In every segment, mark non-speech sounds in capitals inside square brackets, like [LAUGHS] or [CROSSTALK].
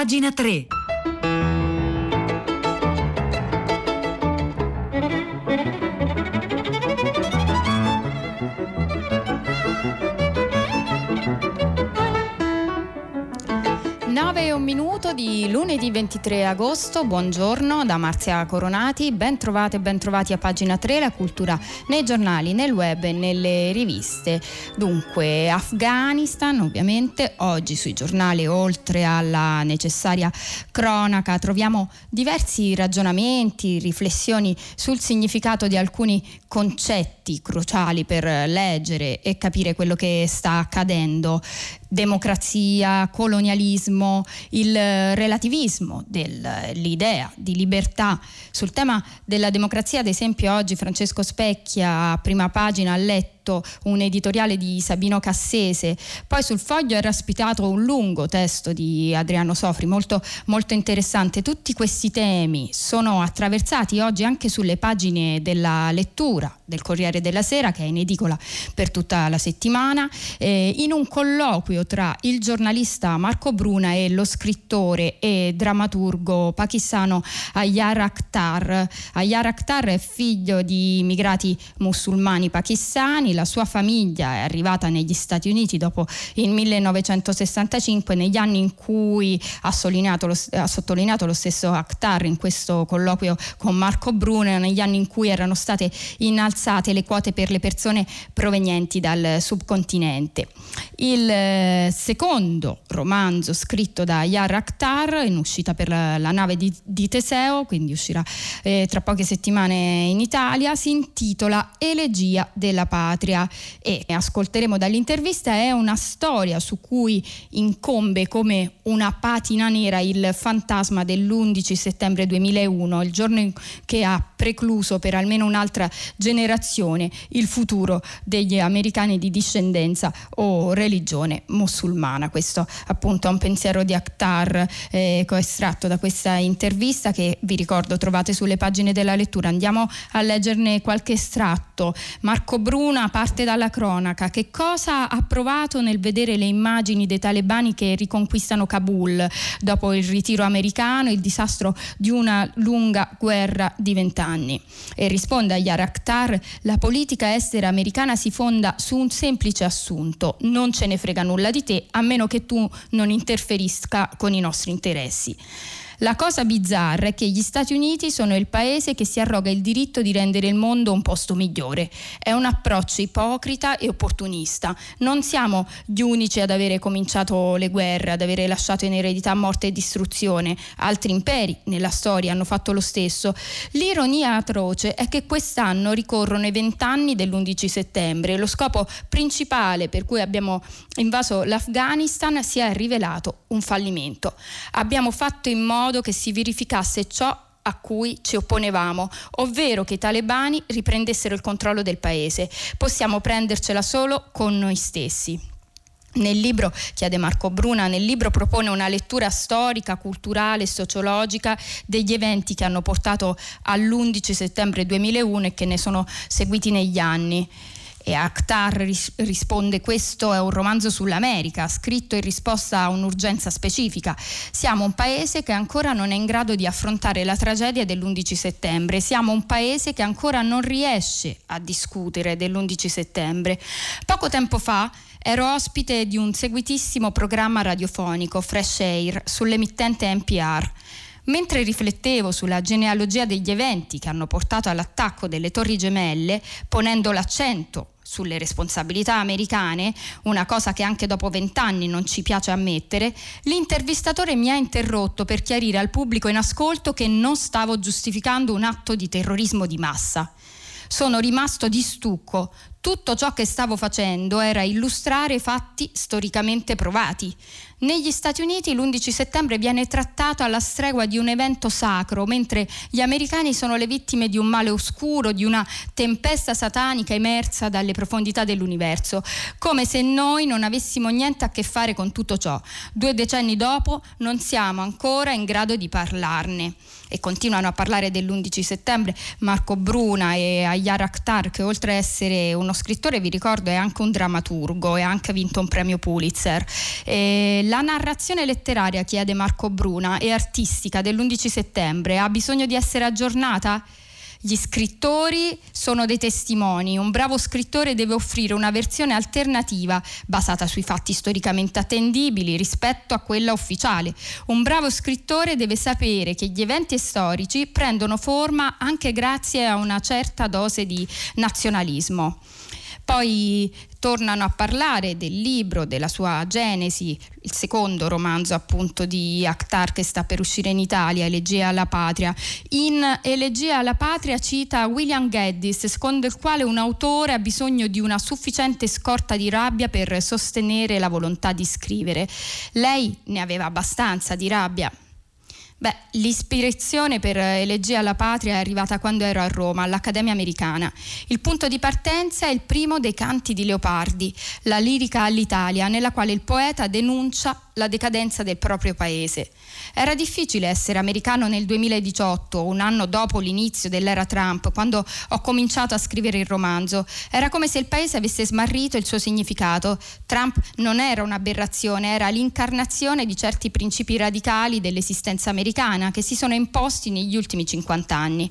pagina 3. Minuto di lunedì 23 agosto, buongiorno da Marzia Coronati, ben trovate e ben trovati a pagina 3 la cultura nei giornali, nel web e nelle riviste. Dunque, Afghanistan ovviamente, oggi sui giornali oltre alla necessaria cronaca troviamo diversi ragionamenti, riflessioni sul significato di alcuni concetti cruciali per leggere e capire quello che sta accadendo democrazia, colonialismo, il relativismo dell'idea di libertà. Sul tema della democrazia, ad esempio, oggi Francesco Specchia, a prima pagina, ha letto un editoriale di Sabino Cassese, poi sul foglio era ospitato un lungo testo di Adriano Sofri, molto, molto interessante. Tutti questi temi sono attraversati oggi anche sulle pagine della lettura del Corriere della Sera, che è in edicola per tutta la settimana, eh, in un colloquio tra il giornalista Marco Bruna e lo scrittore e drammaturgo pakistano Ayar Akhtar. Ayar Akhtar è figlio di immigrati musulmani pakistani, la sua famiglia è arrivata negli Stati Uniti dopo il 1965, negli anni in cui ha sottolineato lo, ha sottolineato lo stesso Akhtar in questo colloquio con Marco Brune, negli anni in cui erano state innalzate le quote per le persone provenienti dal subcontinente. Il eh, secondo romanzo scritto da Yar Akhtar, in uscita per la, nave di, di, Teseo, quindi uscirà eh, tra poche settimane in Italia, si intitola Elegia della patria. E ascolteremo dall'intervista è una storia su cui incombe come una patina nera il fantasma dell'11 settembre 2001, il giorno che ha precluso per almeno un'altra generazione il futuro degli americani di discendenza o religione musulmana. Questo appunto è un pensiero di Akhtar eh, estratto da questa intervista che vi ricordo trovate sulle pagine della lettura. Andiamo a leggerne qualche estratto. Marco Bruna parte dalla cronaca. Che cosa ha provato nel vedere le immagini dei talebani che riconquistano Kabul dopo il ritiro americano e il disastro di una lunga guerra di vent'anni? E risponde a Yara Akhtar, la politica estera americana si fonda su un semplice assunto, non ce ne frega nulla di te a meno che tu non interferisca con i nostri interessi. La cosa bizzarra è che gli Stati Uniti sono il paese che si arroga il diritto di rendere il mondo un posto migliore. È un approccio ipocrita e opportunista. Non siamo gli unici ad avere cominciato le guerre, ad avere lasciato in eredità morte e distruzione. Altri imperi nella storia hanno fatto lo stesso. L'ironia atroce è che quest'anno ricorrono i vent'anni dell'11 settembre. Lo scopo principale per cui abbiamo invaso l'Afghanistan si è rivelato un fallimento. Abbiamo fatto in modo modo che si verificasse ciò a cui ci opponevamo, ovvero che i talebani riprendessero il controllo del paese. Possiamo prendercela solo con noi stessi. Nel libro, chiede Marco Bruna, nel libro propone una lettura storica, culturale e sociologica degli eventi che hanno portato all'11 settembre 2001 e che ne sono seguiti negli anni. E Akhtar ris- risponde questo è un romanzo sull'America, scritto in risposta a un'urgenza specifica. Siamo un paese che ancora non è in grado di affrontare la tragedia dell'11 settembre, siamo un paese che ancora non riesce a discutere dell'11 settembre. Poco tempo fa ero ospite di un seguitissimo programma radiofonico, Fresh Air, sull'emittente NPR. Mentre riflettevo sulla genealogia degli eventi che hanno portato all'attacco delle Torri Gemelle, ponendo l'accento sulle responsabilità americane, una cosa che anche dopo vent'anni non ci piace ammettere, l'intervistatore mi ha interrotto per chiarire al pubblico in ascolto che non stavo giustificando un atto di terrorismo di massa. Sono rimasto di stucco. Tutto ciò che stavo facendo era illustrare fatti storicamente provati. Negli Stati Uniti l'11 settembre viene trattato alla stregua di un evento sacro, mentre gli americani sono le vittime di un male oscuro, di una tempesta satanica emersa dalle profondità dell'universo, come se noi non avessimo niente a che fare con tutto ciò. Due decenni dopo non siamo ancora in grado di parlarne e continuano a parlare dell'11 settembre Marco Bruna e Ayar Akhtar che oltre a essere uno uno scrittore, vi ricordo, è anche un drammaturgo e ha anche vinto un premio Pulitzer. Eh, la narrazione letteraria, chiede Marco Bruna, e artistica dell'11 settembre ha bisogno di essere aggiornata? Gli scrittori sono dei testimoni. Un bravo scrittore deve offrire una versione alternativa basata sui fatti storicamente attendibili rispetto a quella ufficiale. Un bravo scrittore deve sapere che gli eventi storici prendono forma anche grazie a una certa dose di nazionalismo. Poi tornano a parlare del libro, della sua genesi, il secondo romanzo appunto di Akhtar che sta per uscire in Italia, Elegia alla Patria. In Elegia alla Patria cita William Gaddis, secondo il quale un autore ha bisogno di una sufficiente scorta di rabbia per sostenere la volontà di scrivere. Lei ne aveva abbastanza di rabbia, Beh, l'ispirazione per Elegia alla Patria è arrivata quando ero a Roma, all'Accademia Americana. Il punto di partenza è il primo dei canti di Leopardi, la lirica all'Italia, nella quale il poeta denuncia la decadenza del proprio paese. Era difficile essere americano nel 2018, un anno dopo l'inizio dell'era Trump, quando ho cominciato a scrivere il romanzo. Era come se il paese avesse smarrito il suo significato. Trump non era un'aberrazione, era l'incarnazione di certi principi radicali dell'esistenza americana che si sono imposti negli ultimi 50 anni.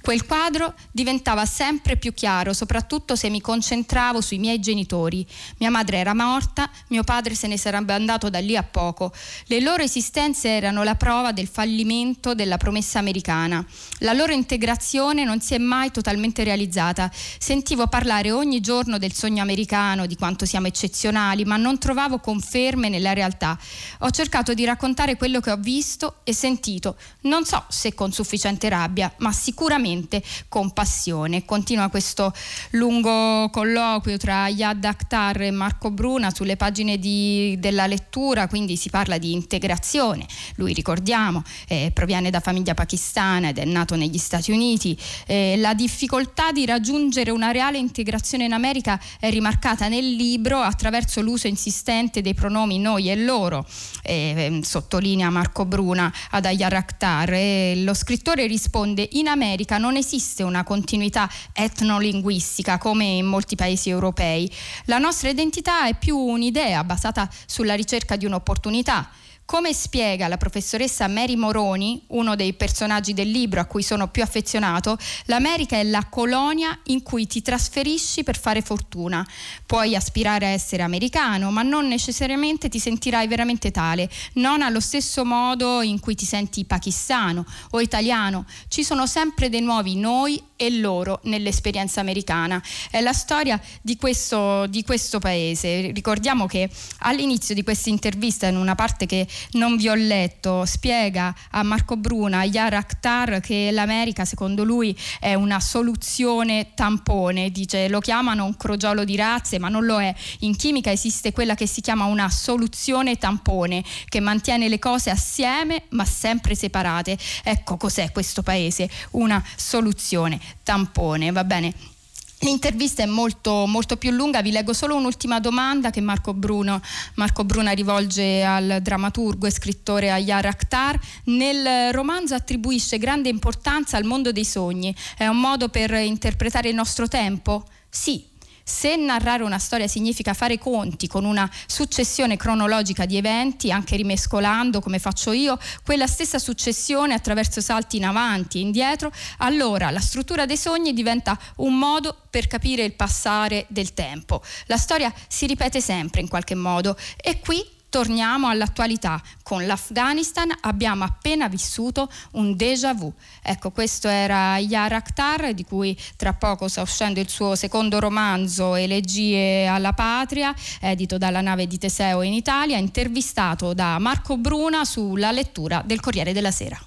Quel quadro diventava sempre più chiaro, soprattutto se mi concentravo sui miei genitori. Mia madre era morta, mio padre se ne sarebbe andato da lì a poco. Le loro esistenze erano la prova del fallimento della promessa americana. La loro integrazione non si è mai totalmente realizzata. Sentivo parlare ogni giorno del sogno americano, di quanto siamo eccezionali, ma non trovavo conferme nella realtà. Ho cercato di raccontare quello che ho visto e sentito, non so se con sufficiente rabbia, ma sicuramente con passione. Continua questo lungo colloquio tra Yad Akhtar e Marco Bruna sulle pagine di, della lettura, quindi si parla di integrazione. Lui ricordiamo eh, proviene da famiglia pakistana ed è nato negli Stati Uniti. Eh, la difficoltà di raggiungere una reale integrazione in America è rimarcata nel libro attraverso l'uso insistente dei pronomi noi e loro, eh, sottolinea Marco Bruna ad Ayar Akhtar. lo scrittore risponde in America non esiste una continuità etnolinguistica come in molti paesi europei. La nostra identità è più un'idea basata sulla ricerca di un'opportunità opportunità come spiega la professoressa Mary Moroni, uno dei personaggi del libro a cui sono più affezionato, l'America è la colonia in cui ti trasferisci per fare fortuna. Puoi aspirare a essere americano, ma non necessariamente ti sentirai veramente tale, non allo stesso modo in cui ti senti pakistano o italiano. Ci sono sempre dei nuovi noi e loro nell'esperienza americana. È la storia di questo, di questo paese. Ricordiamo che all'inizio di questa intervista, in una parte che non vi ho letto, spiega a Marco Bruna, a Yara Akhtar, che l'America secondo lui è una soluzione tampone, dice lo chiamano un crogiolo di razze, ma non lo è. In chimica esiste quella che si chiama una soluzione tampone, che mantiene le cose assieme ma sempre separate. Ecco cos'è questo paese, una soluzione tampone, va bene? L'intervista è molto, molto, più lunga, vi leggo solo un'ultima domanda che Marco, Bruno, Marco Bruna rivolge al drammaturgo e scrittore Ayar Akhtar. Nel romanzo attribuisce grande importanza al mondo dei sogni. È un modo per interpretare il nostro tempo? Sì, se narrare una storia significa fare conti con una successione cronologica di eventi, anche rimescolando come faccio io, quella stessa successione attraverso salti in avanti e indietro, allora la struttura dei sogni diventa un modo per capire il passare del tempo. La storia si ripete sempre in qualche modo e qui torniamo all'attualità. Con l'Afghanistan abbiamo appena vissuto un déjà vu. Ecco, questo era Yar Akhtar, di cui tra poco sta uscendo il suo secondo romanzo, Elegie alla Patria, edito dalla nave di Teseo in Italia, intervistato da Marco Bruna sulla lettura del Corriere della Sera.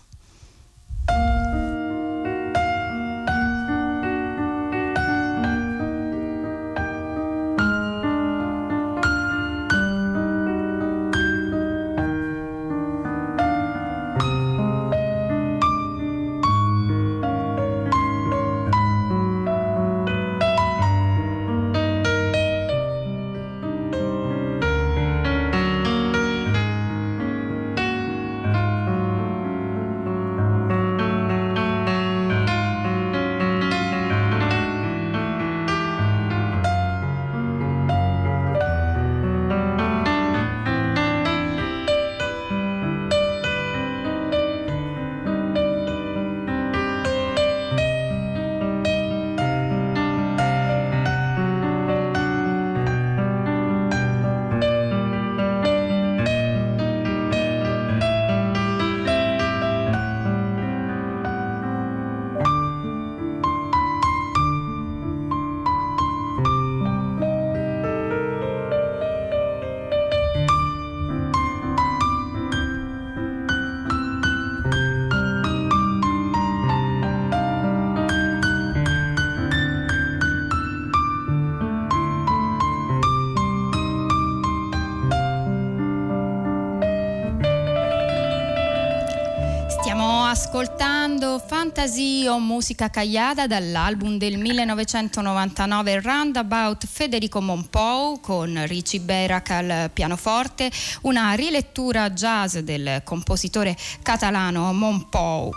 Ascoltando Fantasy o musica cagliata dall'album del 1999 Roundabout Federico Monpou con Ricci Berac al pianoforte, una rilettura jazz del compositore catalano Monpou.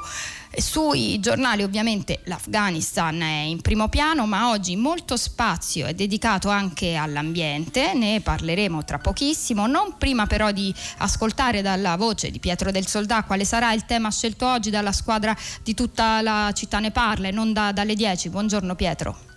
Sui giornali ovviamente l'Afghanistan è in primo piano, ma oggi molto spazio è dedicato anche all'ambiente, ne parleremo tra pochissimo, non prima però di ascoltare dalla voce di Pietro del Soldà quale sarà il tema scelto oggi dalla squadra di tutta la città ne parla e non da, dalle 10. Buongiorno Pietro.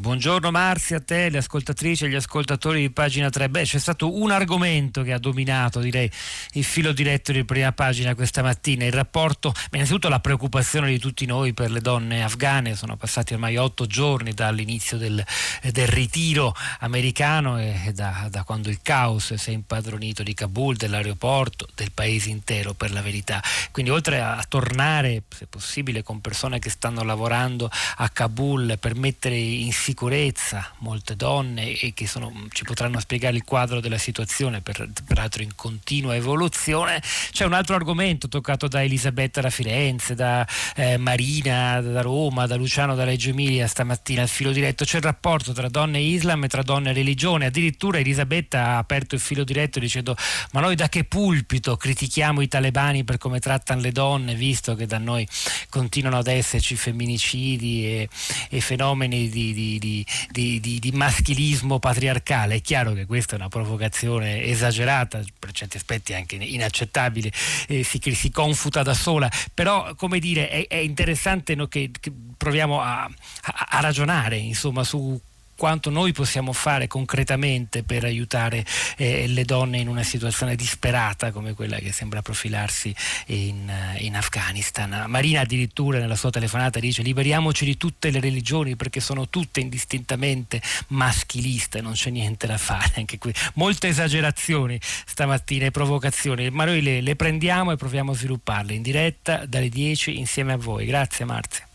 Buongiorno Marzia, a te, le ascoltatrici e gli ascoltatori di pagina 3. Beh, c'è stato un argomento che ha dominato, direi, il filo diretto di prima pagina questa mattina, il rapporto, innanzitutto la preoccupazione di tutti noi per le donne afghane, sono passati ormai otto giorni dall'inizio del, del ritiro americano e da, da, quando il caos si è impadronito di Kabul, dell'aeroporto, del paese intero per la verità. Quindi oltre a tornare, se possibile, con persone che stanno lavorando a Kabul per mettere insieme sicurezza molte donne e che sono, ci potranno spiegare il quadro della situazione, per, peraltro in continua evoluzione. C'è un altro argomento toccato da Elisabetta da Firenze, da eh, Marina da Roma, da Luciano da Reggio Emilia stamattina al filo diretto. C'è il rapporto tra donne e Islam e tra donne e religione. Addirittura Elisabetta ha aperto il filo diretto dicendo ma noi da che pulpito critichiamo i talebani per come trattano le donne, visto che da noi continuano ad esserci femminicidi e, e fenomeni di, di di, di, di, di, maschilismo patriarcale. È chiaro che questa è una provocazione esagerata, per certi aspetti anche inaccettabile, eh, si, si, confuta da sola, però come dire è, è interessante no, che, che, proviamo a, a, a ragionare insomma, su quanto noi possiamo fare concretamente per aiutare eh, le donne in una situazione disperata come quella che sembra profilarsi in, eh, in, Afghanistan. Marina addirittura nella sua telefonata dice liberiamoci di tutte le religioni perché sono tutte indistintamente maschiliste, non c'è niente da fare, [LAUGHS] anche qui molte esagerazioni stamattina e provocazioni, ma noi le, le prendiamo e proviamo a svilupparle in diretta dalle 10 insieme a voi. Grazie Marzia.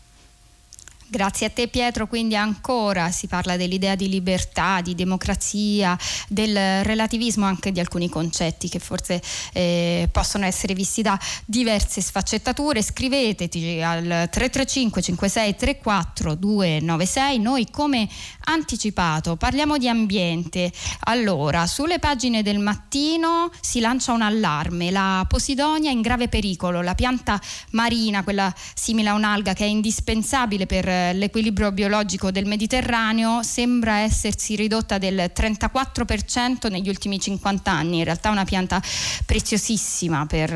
Grazie a te Pietro, quindi ancora si parla dell'idea di libertà, di democrazia, del relativismo anche di alcuni concetti che forse eh, possono essere visti da diverse sfaccettature. Scriveteci al 335 5634 296. Noi come anticipato parliamo di ambiente. Allora, sulle pagine del mattino si lancia un allarme, la Posidonia in grave pericolo, la pianta marina, quella simile a un'alga che è indispensabile per l'equilibrio biologico del Mediterraneo sembra essersi ridotta del 34% negli ultimi 50 anni, in realtà è una pianta preziosissima per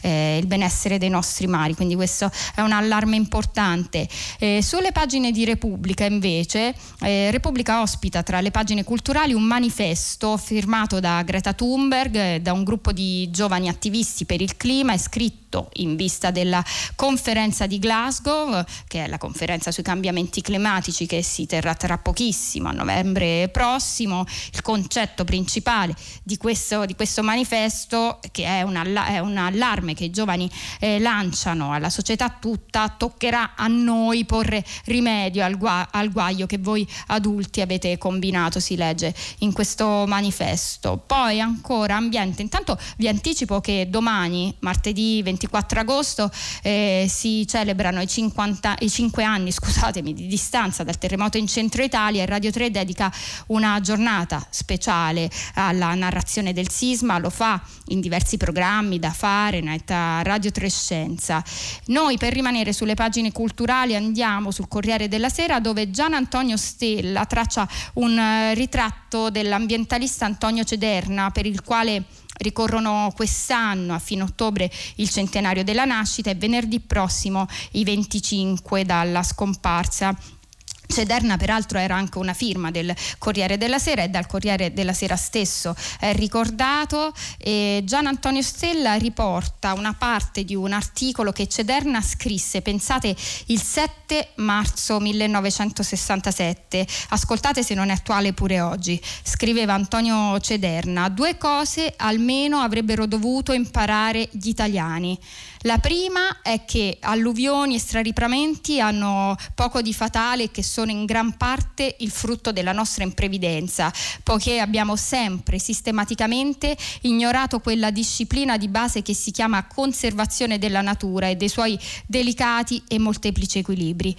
eh, il benessere dei nostri mari, quindi questo è un allarme importante. Eh, sulle pagine di Repubblica invece, eh, Repubblica ospita tra le pagine culturali un manifesto firmato da Greta Thunberg, da un gruppo di giovani attivisti per il clima e scritto in vista della conferenza di Glasgow, che è la conferenza sui cambiamenti climatici che si terrà tra pochissimo, a novembre prossimo. Il concetto principale di questo, di questo manifesto, che è un, alla, è un, allarme che i giovani eh, lanciano alla società tutta, toccherà a noi porre rimedio al, gua, al guaio che voi adulti avete combinato, si legge in questo manifesto. Poi ancora ambiente, intanto vi anticipo che domani, martedì 24 agosto, eh, si celebrano i, 50, i 5 anni, di distanza dal terremoto in centro Italia e Radio 3 dedica una giornata speciale alla narrazione del sisma, lo fa in diversi programmi da Fahrenheit a Radio 3 Scienza. Noi per rimanere sulle pagine culturali andiamo sul Corriere della Sera dove Gian Antonio Stella traccia un eh, ritratto dell'ambientalista Antonio Cederna per il quale ricorrono quest'anno a fine ottobre il centenario della nascita e venerdì prossimo i 25 dalla scomparsa Cederna peraltro era anche una firma del Corriere della Sera e dal Corriere della Sera stesso è ricordato. E Gian Antonio Stella riporta una parte di un articolo che Cederna scrisse, pensate, il 7 marzo 1967, ascoltate se non è attuale pure oggi, scriveva Antonio Cederna, due cose almeno avrebbero dovuto imparare gli italiani. La prima è che alluvioni e straripamenti hanno poco di fatale e che sono in gran parte il frutto della nostra imprevidenza, poiché abbiamo sempre sistematicamente ignorato quella disciplina di base che si chiama conservazione della natura e dei suoi delicati e molteplici equilibri.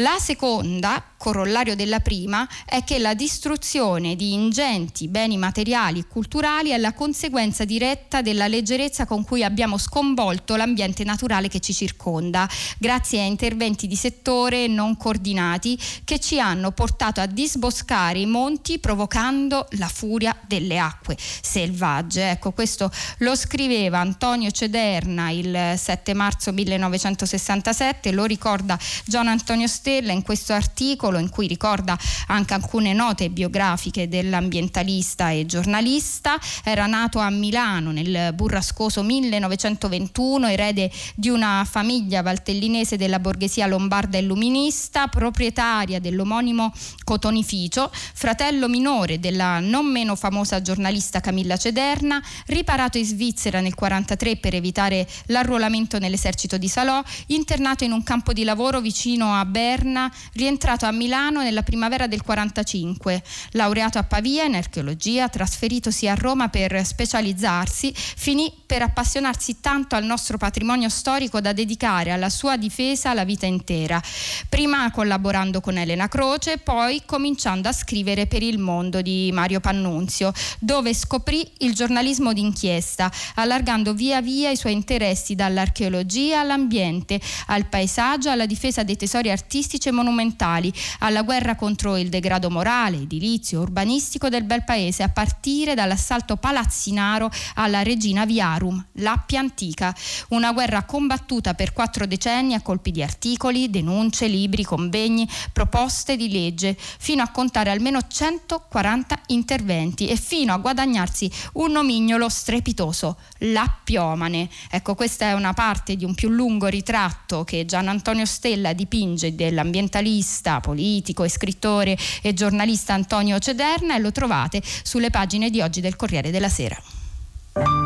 La seconda, corollario della prima, è che la distruzione di ingenti beni materiali e culturali è la conseguenza diretta della leggerezza con cui abbiamo sconvolto l'ambiente naturale che ci circonda, grazie a interventi di settore non coordinati che ci hanno portato a disboscare i monti provocando la furia delle acque selvagge. Ecco, questo lo scriveva Antonio Cederna il 7 marzo 1967, lo ricorda Gian Antonio Stella Stella in questo articolo in cui ricorda anche alcune note biografiche dell'ambientalista e giornalista. Era nato a Milano nel burrascoso 1921, erede di una famiglia valtellinese della borghesia lombarda illuminista, proprietaria dell'omonimo cotonificio, fratello minore della non meno famosa giornalista Camilla Cederna, riparato in Svizzera nel 1943 per evitare l'arruolamento nell'esercito di Salò, internato in un campo di lavoro vicino a Berna Berna, rientrato a Milano nella primavera del 45, laureato a Pavia in archeologia, trasferitosi a Roma per specializzarsi, finì per appassionarsi tanto al nostro patrimonio storico da dedicare alla sua difesa la vita intera, prima collaborando con Elena Croce, poi cominciando a scrivere per il mondo di Mario Pannunzio, dove scoprì il giornalismo d'inchiesta, allargando via via i suoi interessi dall'archeologia all'ambiente, al paesaggio, alla difesa dei tesori artistici artistici e monumentali, alla guerra contro il degrado morale, edilizio, urbanistico del bel paese, a partire dall'assalto palazzinaro alla regina Viarum, l'Appia Antica, una guerra combattuta per quattro decenni a colpi di articoli, denunce, libri, convegni, proposte di legge, fino a contare almeno 140 interventi e fino a guadagnarsi un nomignolo strepitoso, l'Appiomane. Ecco, questa è una parte di un più lungo ritratto che Gian Antonio Stella dipinge dell'ambientalista, politico scrittore e giornalista Antonio Cederna e lo trovate sulle pagine di oggi del Corriere della Sera.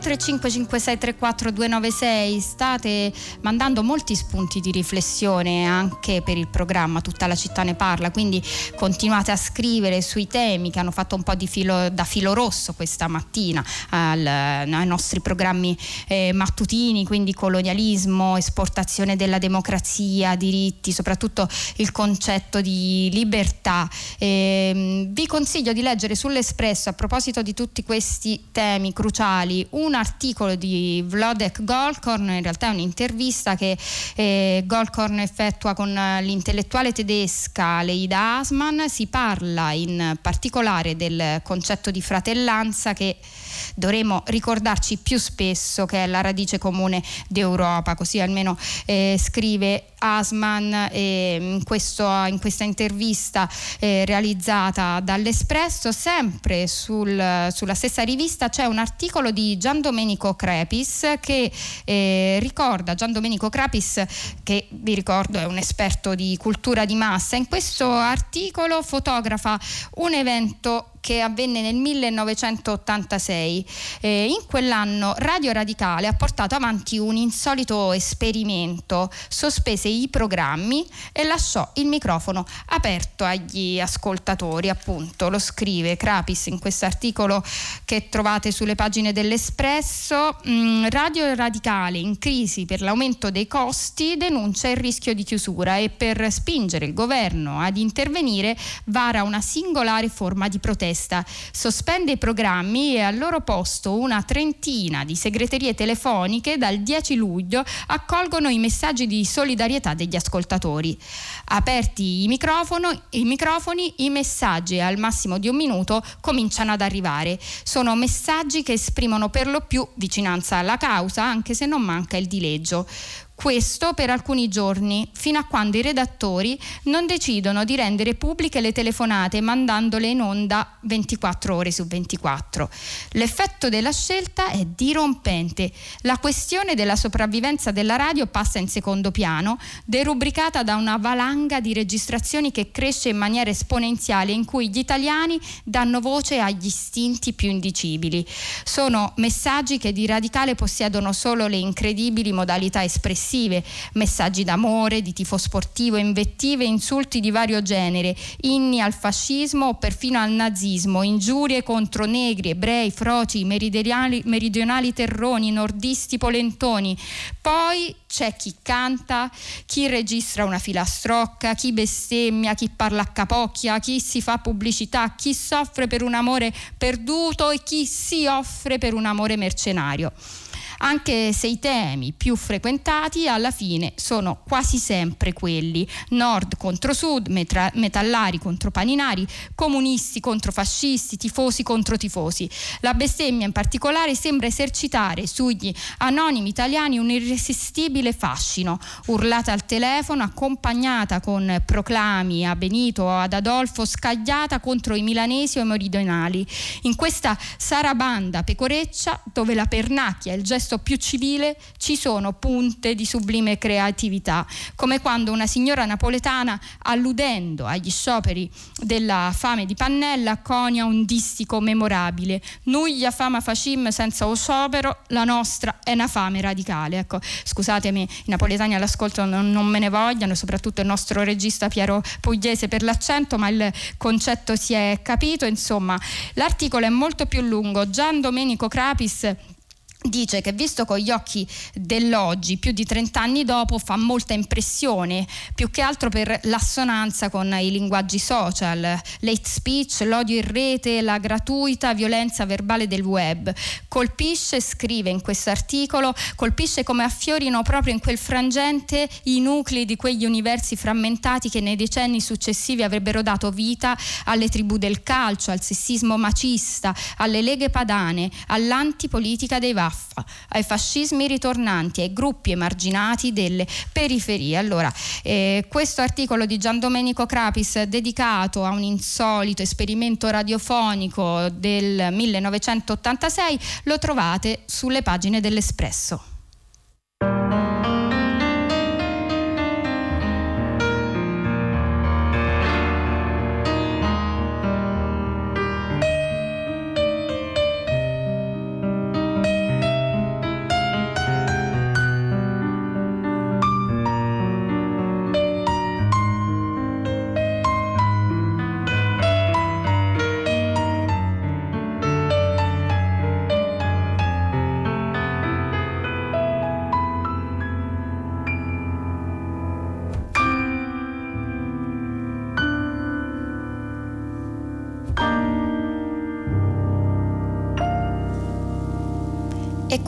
3355634 state mandando molti spunti di riflessione anche per il programma Tutta la città ne parla, quindi continuate a scrivere sui temi che hanno fatto un po' di filo, da filo rosso questa mattina al, ai nostri programmi eh, mattutini, quindi colonialismo, esportazione della democrazia, diritti, soprattutto il concetto di libertà. Eh, vi consiglio di leggere sull'Espresso a proposito di tutti questi temi cruciali un articolo di Vlodek Golkorn, in realtà è un'intervista che eh, Golkorn effettua con l'intellettuale tedesca Leida Asman, si parla in particolare del concetto di fratellanza che dovremo ricordarci più spesso che è la radice comune d'Europa, così almeno eh, scrive Asman eh, in, questo, in, questa intervista eh, realizzata dall'Espresso, sempre sul, sulla stessa rivista c'è un articolo di Gian Domenico Crepis che eh, ricorda Gian Domenico Crepis che vi ricordo è un esperto di cultura di massa. In questo articolo fotografa un evento che avvenne nel 1986. Eh, in quell'anno Radio Radicale ha portato avanti un insolito esperimento, sospese i programmi e lasciò il microfono aperto agli ascoltatori, appunto, lo scrive Crapis in questo articolo che trovate sulle pagine dell'Espresso. Mm, Radio Radicale in crisi per l'aumento dei costi denuncia il rischio di chiusura e per spingere il governo ad intervenire vara una singolare forma di protesta. Sospende i programmi e al loro posto una trentina di segreterie telefoniche dal 10 luglio accolgono i messaggi di solidarietà degli ascoltatori. Aperti i, i microfoni, i messaggi al massimo di un minuto cominciano ad arrivare. Sono messaggi che esprimono per lo più vicinanza alla causa, anche se non manca il dileggio. Questo per alcuni giorni, fino a quando i redattori non decidono di rendere pubbliche le telefonate mandandole in onda 24 ore su 24. L'effetto della scelta è dirompente. La questione della sopravvivenza della radio passa in secondo piano, derubricata da una valanga di registrazioni che cresce in maniera esponenziale in cui gli italiani danno voce agli istinti più indicibili. Sono messaggi che di radicale possiedono solo le incredibili modalità espressive aggressive, messaggi d'amore, di tifo sportivo, invettive, insulti di vario genere, inni al fascismo o perfino al nazismo, ingiurie contro negri, ebrei, froci, meridionali, meridionali terroni, nordisti polentoni. Poi c'è chi canta, chi registra una filastrocca, chi bestemmia, chi parla a capocchia, chi si fa pubblicità, chi soffre per un amore perduto e chi si offre per un amore mercenario anche se i temi più frequentati alla fine sono quasi sempre quelli, nord contro sud, metra- metallari contro paninari, comunisti contro fascisti, tifosi contro tifosi. La bestemmia in particolare sembra esercitare sugli anonimi italiani un irresistibile fascino, urlata al telefono, accompagnata con proclami a Benito o ad Adolfo, scagliata contro i milanesi o i meridionali. In questa sarabanda pecoreccia dove la pernacchia e il gesto più civile ci sono punte di sublime creatività, come quando una signora napoletana, alludendo agli scioperi della fame di Pannella, conia un distico memorabile. Nuglia fama facim senza o sciopero, la nostra è una fame radicale. Ecco, scusatemi, i napoletani all'ascolto non, non me ne vogliano, soprattutto il nostro regista Piero Pugliese per l'accento, ma il concetto si è capito. Insomma, l'articolo è molto più lungo. Gian Domenico Crapis dice che visto con gli occhi dell'oggi, più di 30 anni dopo, fa molta impressione, più che altro per l'assonanza con i linguaggi social, l'hate speech, l'odio in rete, la gratuita violenza verbale del web. Colpisce, scrive in questo articolo, colpisce come affiorino proprio in quel frangente i nuclei di quegli universi frammentati che nei decenni successivi avrebbero dato vita alle tribù del calcio, al sessismo macista, alle leghe padane, all'antipolitica dei vaffi Raffa, ai fascismi ritornanti, ai gruppi emarginati delle periferie. Allora, eh, questo articolo di Gian Domenico Crapis dedicato a un insolito esperimento radiofonico del 1986 lo trovate sulle pagine dell'Espresso.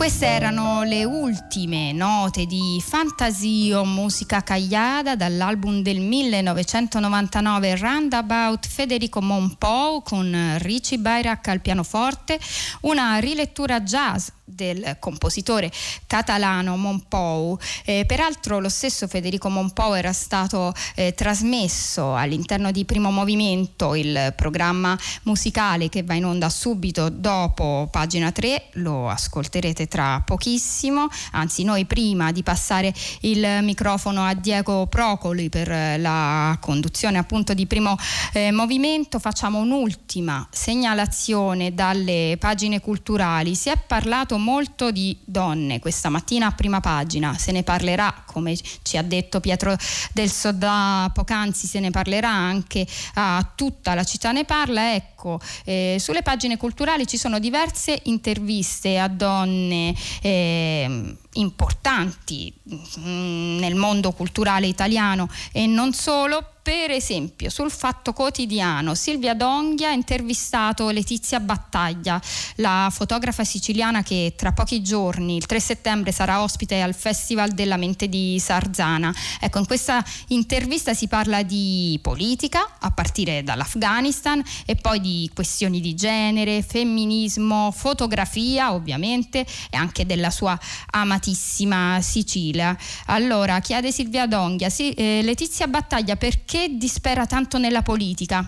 Queste erano le ultime note di Fantasio, musica cagliada dall'album del 1999 Roundabout Federico Monpou con Richie Bayrak al pianoforte, una rilettura jazz del compositore catalano Monpou. Eh, peraltro lo stesso Federico Monpou era stato eh, trasmesso all'interno di Primo Movimento, il programma musicale che va in onda subito dopo pagina 3, lo ascolterete tra pochissimo, anzi noi prima di passare il microfono a Diego Procoli per la conduzione appunto di primo eh, movimento facciamo un'ultima segnalazione dalle pagine culturali. Si è parlato molto di donne questa mattina a prima pagina, se ne parlerà come ci ha detto Pietro del Sodà poc'anzi, se ne parlerà anche a tutta la città ne parla. Ecco, eh, sulle pagine culturali ci sono diverse interviste a donne. Eh, importanti mm, nel mondo culturale italiano e non solo per esempio, sul Fatto Quotidiano, Silvia Donghia ha intervistato Letizia Battaglia, la fotografa siciliana che tra pochi giorni, il 3 settembre, sarà ospite al Festival della Mente di Sarzana. Ecco, in questa intervista si parla di politica, a partire dall'Afghanistan, e poi di questioni di genere, femminismo, fotografia, ovviamente, e anche della sua amatissima Sicilia. Allora, chiede Silvia Donghia, sì, eh, Letizia Battaglia, perché perché dispera tanto nella politica?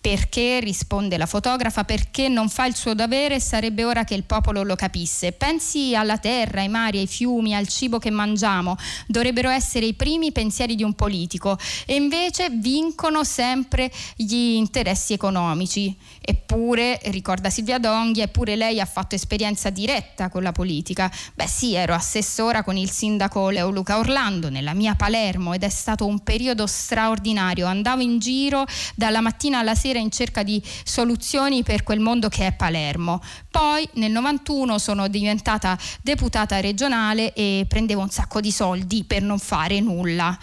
Perché, risponde la fotografa, perché non fa il suo dovere e sarebbe ora che il popolo lo capisse. Pensi alla terra, ai mari, ai fiumi, al cibo che mangiamo. Dovrebbero essere i primi pensieri di un politico e invece vincono sempre gli interessi economici. Eppure, ricorda Silvia Donghi, eppure lei ha fatto esperienza diretta con la politica. Beh sì, ero assessora con il sindaco Leo Luca Orlando nella mia Palermo ed è stato un periodo straordinario. Andavo in giro dalla mattina alla sera in cerca di soluzioni per quel mondo che è Palermo. Poi nel 91 sono diventata deputata regionale e prendevo un sacco di soldi per non fare nulla.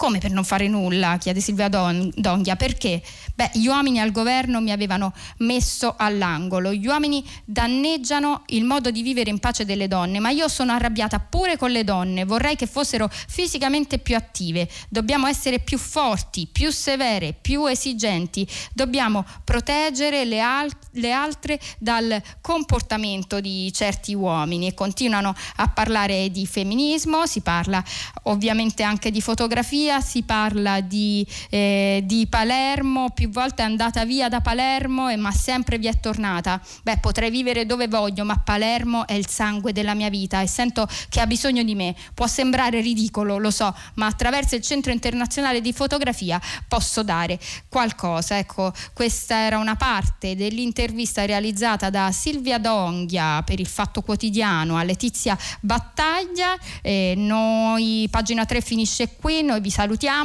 Come per non fare nulla? chiede Silvia Don- Donghia. Perché? Beh, gli uomini al governo mi avevano messo all'angolo. Gli uomini danneggiano il modo di vivere in pace delle donne, ma io sono arrabbiata pure con le donne. Vorrei che fossero fisicamente più attive. Dobbiamo essere più forti, più severe, più esigenti. Dobbiamo proteggere le, al- le altre dal comportamento di certi uomini. E continuano a parlare di femminismo, si parla ovviamente anche di fotografia via, si parla di, eh, di, Palermo, più volte è andata via da Palermo e ma sempre vi è tornata. Beh, potrei vivere dove voglio, ma Palermo è il sangue della mia vita e sento che ha bisogno di me. Può sembrare ridicolo, lo so, ma attraverso il Centro Internazionale di Fotografia posso dare qualcosa. Ecco, questa era una parte dell'intervista realizzata da Silvia Donghia per il Fatto Quotidiano a Letizia Battaglia. Eh, noi, pagina 3 finisce qui, noi vi salutiamo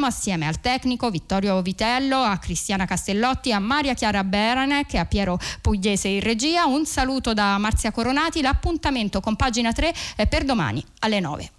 assieme al tecnico Vittorio Vitello, a Cristiana Castellotti, a Maria Chiara Beranec e a Piero Pugliese in regia. Un saluto da Marzia Coronati, l'appuntamento con pagina 3 è per domani alle 9.